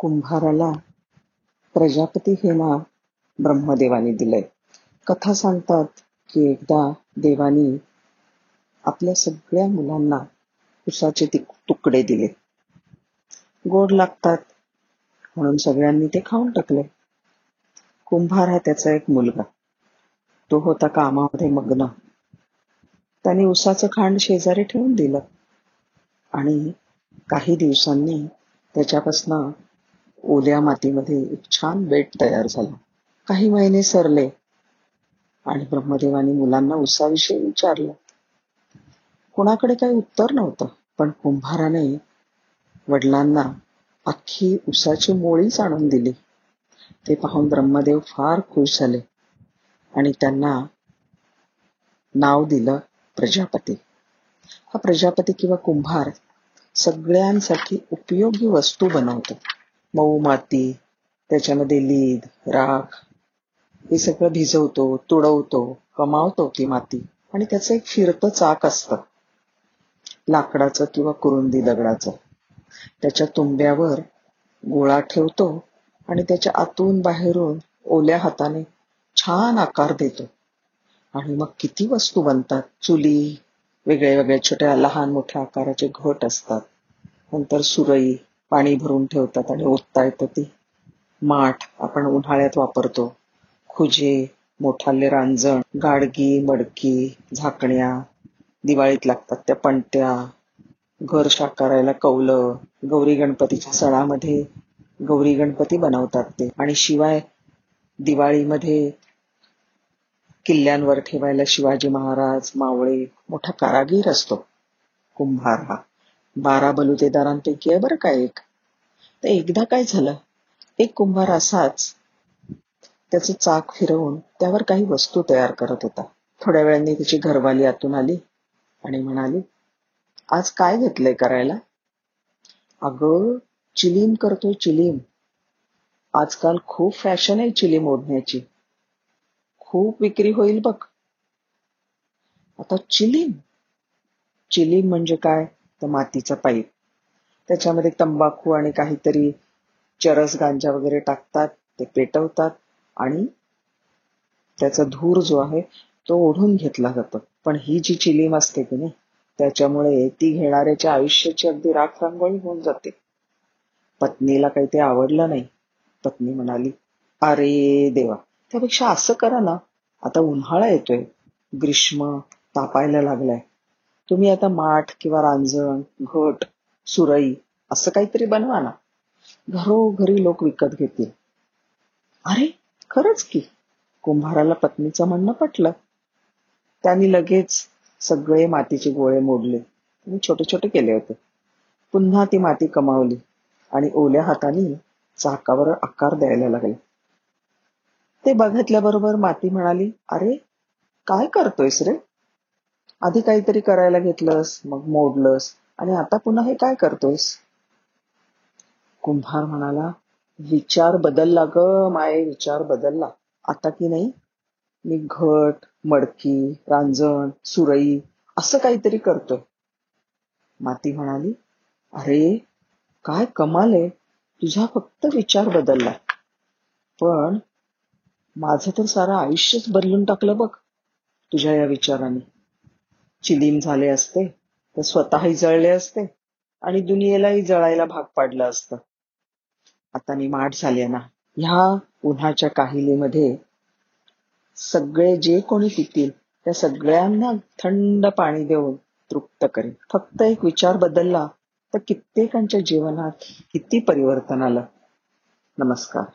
कुंभाराला प्रजापती हे नाव ब्रह्मदेवाने दिलंय. कथा सांगतात की एकदा देवानी आपल्या सगळ्या मुलांना उसाचे तुकडे दिले. गोड लागतात म्हणून सगळ्यांनी ते खाऊन टाकले. कुंभार हा त्याचा एक मुलगा. तो होता कामामध्ये मग्न. त्याने उसाचं खांड शेजारी ठेवून दिलं आणि काही दिवसांनी त्याच्यापासनं ओल्या मातीमध्ये एक छान बेट तयार झाला. काही महिने सरले आणि ब्रह्मदेवाने मुलांना उसाविषयी विचारलं. कोणाकडे काही उत्तर नव्हतं पण कुंभाराने वडिलांना अख्खी उसाची मोळीच आणून दिली. ते पाहून ब्रह्मदेव फार खुश झाले आणि त्यांना नाव दिलं प्रजापती. हा प्रजापती किंवा कुंभार सगळ्यांसाठी उपयोगी वस्तू बनवतो. मऊ माती त्याच्यामध्ये लीद राख हे सगळं भिजवतो तुडवतो कमावतो ती माती. आणि त्याचं एक फिरतं चाक असतं. लाकडाचं किंवा कुरुंदी दगडाचं. त्याच्या तुंब्यावर गोळा ठेवतो आणि त्याच्या आतून बाहेरून ओल्या हाताने छान आकार देतो. आणि मग किती वस्तू बनतात. चुली वेगळ्या वेगळ्या छोट्या लहान मोठ्या आकाराचे घट असतात. नंतर सुरई पाणी भरून ठेवतात आणि ओतता येतं ती. माठ आपण उन्हाळ्यात वापरतो. खुजे मोठाले रांजण गाडगी मडकी झाकण्या दिवाळीत लागतात त्या पणत्या. घर साकारायला कौलं गौरी गणपतीच्या सणामध्ये गौरी गणपती बनवतात ते. आणि शिवाय दिवाळीमध्ये किल्ल्यांवर ठेवायला शिवाजी महाराज मावळे मोठा कारागीर असतो. कुंभार हा. बारा बलुतेदारांपैकी आहे बरं का एक. तर एकदा काय झालं? एक कुंभार असाच त्याचं चाक फिरवून त्यावर काही वस्तू तयार करत होता. थोड्या वेळाने त्याची घरवाली आतून आली आणि म्हणाली आज काय घेतलंय करायला? अगं चिलीम करतोय चिलीम. आजकाल खूप फॅशन आहे चिलीम ओढण्याची. खूप विक्री होईल बघ. आता चिलीम? चिलीम म्हणजे काय? तर मातीचा पाईप. त्याच्यामध्ये तंबाखू आणि काहीतरी चरस गांजा वगैरे टाकतात ते पेटवतात आणि त्याचा धूर जो आहे तो ओढून घेतला जातो. पण ही जी चिलीम असते की नाही त्याच्यामुळे ती घेणाऱ्याच्या आयुष्याची अगदी राख रांगोळी होऊन जाते. पत्नीला काही ते आवडलं नाही. पत्नी म्हणाली अरे देवा त्यापेक्षा असं करा ना आता उन्हाळा येतोय. ग्रीष्म तापायला लागलाय. तुम्ही आता माठ किंवा रांजण घट सुरई असं काहीतरी बनवा ना. घरोघरी लोक विकत घेतील. अरे खरंच की. कुंभाराला पत्नीचं म्हणणं पटलं. त्यांनी लगेच सगळे मातीचे गोळे मोडले. आणि छोटे छोटे केले होते. पुन्हा ती माती कमावली आणि ओल्या हाताने चाकावर आकार द्यायला लागले. ते बघितल्याबरोबर माती म्हणाली अरे काय करतोयस रे? आधी काहीतरी करायला घेतलंस मग मोडलंस. आणि आता पुन्हा हे काय करतोयस? कुंभार म्हणाला विचार बदलला ग माये विचार बदलला. आता की नाही? मी घट मडकी रांजण सुरई असं काहीतरी करतोय. माती म्हणाली अरे काय कमाल आहे. तुझा फक्त विचार बदलला. पण माझं तर सारं आयुष्यच बदलून टाकलं बघ तुझ्या या विचाराने. चिलीम झाले असते तर स्वतःही जळले असते आणि दुनियेलाही जळायला भाग पाडलं असतं. आता मी माठ झाले ना ह्या उन्हाच्या काहिलीमध्ये सगळे जे कोणी पितील त्या सगळ्यांना थंड पाणी देऊन तृप्त करेन. फक्त एक विचार बदलला तर कित्येकांच्या जीवनात किती परिवर्तन आलं. नमस्कार.